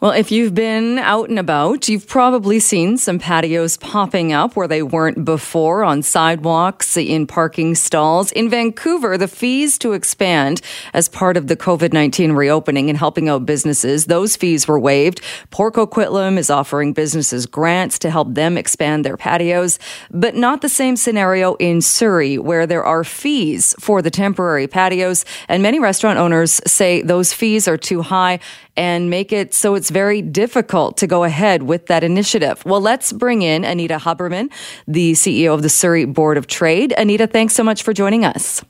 Well, if you've been out and about, you've probably seen some patios popping up where they weren't before on sidewalks, in parking stalls. In Vancouver, the fees to expand as part of the COVID 19 reopening and helping out businesses, those fees were waived. Port Coquitlam is offering businesses grants to help them expand their patios, but not the same scenario in Surrey, where there are fees for the temporary patios. And many restaurant owners say those fees are too high and make it so it's very difficult to go ahead with that initiative. Well, let's bring in Anita Huberman, the CEO of the Surrey Board of Trade. Anita, thanks so much for joining us.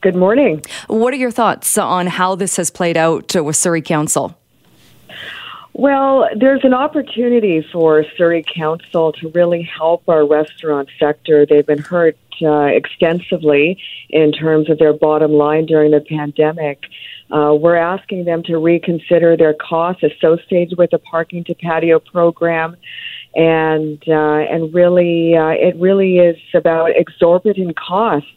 Good morning. What are your thoughts on how this has played out with Surrey Council? Well, there's an opportunity for Surrey Council to really help our restaurant sector. They've been hurt uh, extensively in terms of their bottom line during the pandemic. Uh, we're asking them to reconsider their costs associated with the parking to patio program, and uh, and really, uh, it really is about exorbitant costs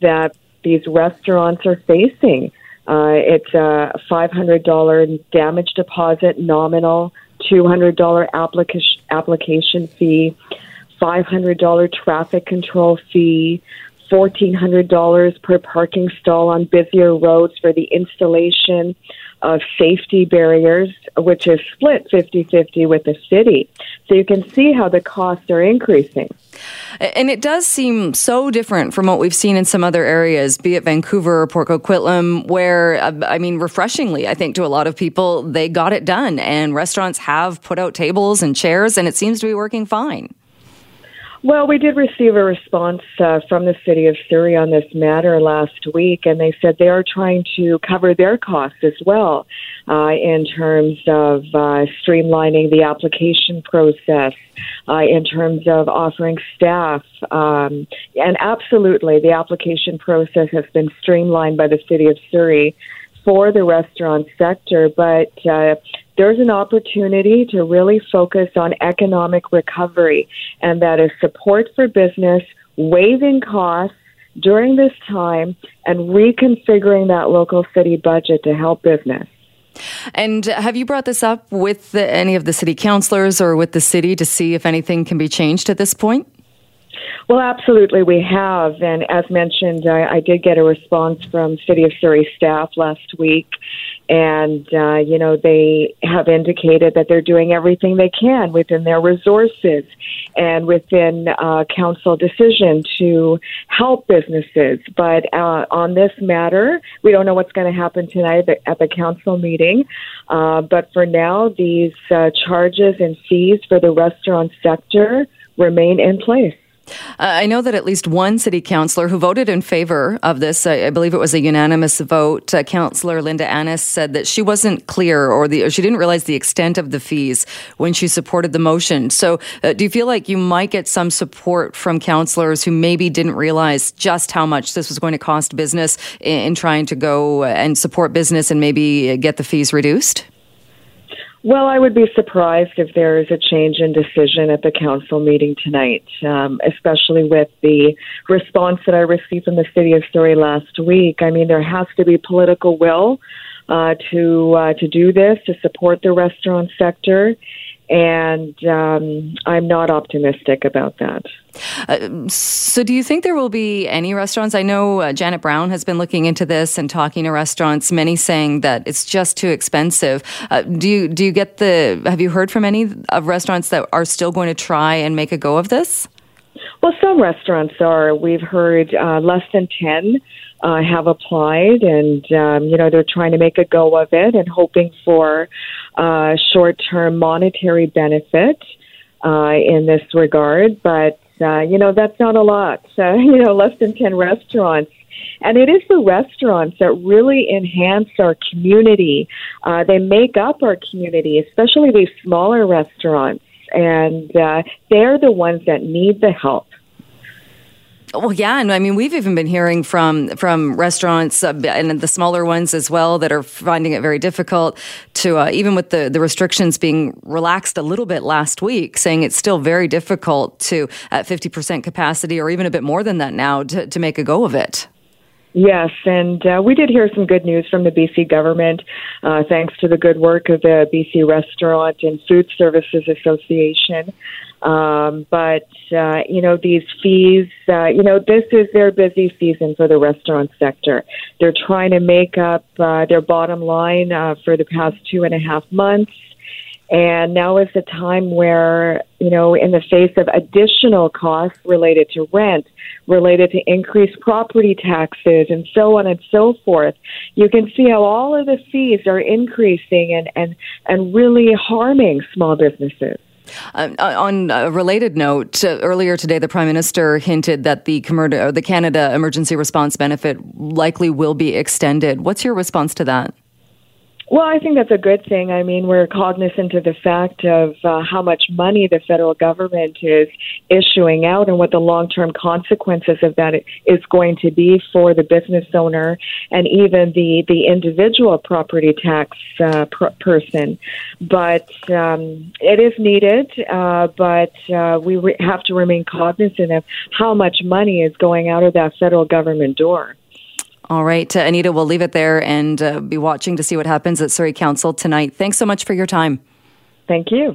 that these restaurants are facing. Uh, it's a $500 damage deposit nominal, $200 application application fee, $500 traffic control fee, $1,400 per parking stall on busier roads for the installation of safety barriers, which is split 50 50 with the city. So you can see how the costs are increasing. And it does seem so different from what we've seen in some other areas, be it Vancouver or Port Coquitlam, where, uh, I mean, refreshingly, I think to a lot of people, they got it done. And restaurants have put out tables and chairs, and it seems to be working fine. Well, we did receive a response uh, from the city of Surrey on this matter last week, and they said they are trying to cover their costs as well uh, in terms of uh, streamlining the application process, uh, in terms of offering staff. Um, and absolutely, the application process has been streamlined by the city of Surrey for the restaurant sector, but uh, there's an opportunity to really focus on economic recovery, and that is support for business, waiving costs during this time, and reconfiguring that local city budget to help business. And have you brought this up with the, any of the city councillors or with the city to see if anything can be changed at this point? Well, absolutely, we have. And as mentioned, I, I did get a response from City of Surrey staff last week. And, uh, you know, they have indicated that they're doing everything they can within their resources and within uh, council decision to help businesses. But uh, on this matter, we don't know what's going to happen tonight at the, at the council meeting. Uh, but for now, these uh, charges and fees for the restaurant sector remain in place. Uh, I know that at least one city councillor who voted in favor of this, I, I believe it was a unanimous vote, uh, Councillor Linda Annis said that she wasn't clear or, the, or she didn't realize the extent of the fees when she supported the motion. So, uh, do you feel like you might get some support from councillors who maybe didn't realize just how much this was going to cost business in, in trying to go and support business and maybe get the fees reduced? Well, I would be surprised if there is a change in decision at the council meeting tonight, um, especially with the response that I received from the city of Surrey last week. I mean, there has to be political will uh, to uh, to do this to support the restaurant sector, and um, I'm not optimistic about that. Uh, so, do you think there will be any restaurants? I know uh, Janet Brown has been looking into this and talking to restaurants. Many saying that it's just too expensive. Uh, do you do you get the? Have you heard from any of restaurants that are still going to try and make a go of this? Well, some restaurants are. We've heard uh, less than ten uh, have applied, and um, you know they're trying to make a go of it and hoping for uh, short-term monetary benefit uh, in this regard. But uh, you know that's not a lot. Uh, you know, less than ten restaurants. And it is the restaurants that really enhance our community. Uh, they make up our community, especially these smaller restaurants. And uh, they're the ones that need the help. Well, yeah, and I mean we've even been hearing from from restaurants uh, and the smaller ones as well that are finding it very difficult to uh, even with the the restrictions being relaxed a little bit last week, saying it's still very difficult to at fifty percent capacity or even a bit more than that now to to make a go of it. Yes, and uh, we did hear some good news from the BC government, uh, thanks to the good work of the BC Restaurant and Food Services Association. Um, but uh, you know these fees, uh, you know this is their busy season for the restaurant sector. They're trying to make up uh, their bottom line uh, for the past two and a half months. And now is the time where, you know, in the face of additional costs related to rent, related to increased property taxes, and so on and so forth, you can see how all of the fees are increasing and, and, and really harming small businesses. Uh, on a related note, uh, earlier today, the Prime Minister hinted that the, the Canada Emergency Response Benefit likely will be extended. What's your response to that? Well, I think that's a good thing. I mean, we're cognizant of the fact of uh, how much money the federal government is issuing out and what the long term consequences of that is going to be for the business owner and even the, the individual property tax uh, pr- person. But um, it is needed, uh, but uh, we re- have to remain cognizant of how much money is going out of that federal government door. All right, uh, Anita, we'll leave it there and uh, be watching to see what happens at Surrey Council tonight. Thanks so much for your time. Thank you.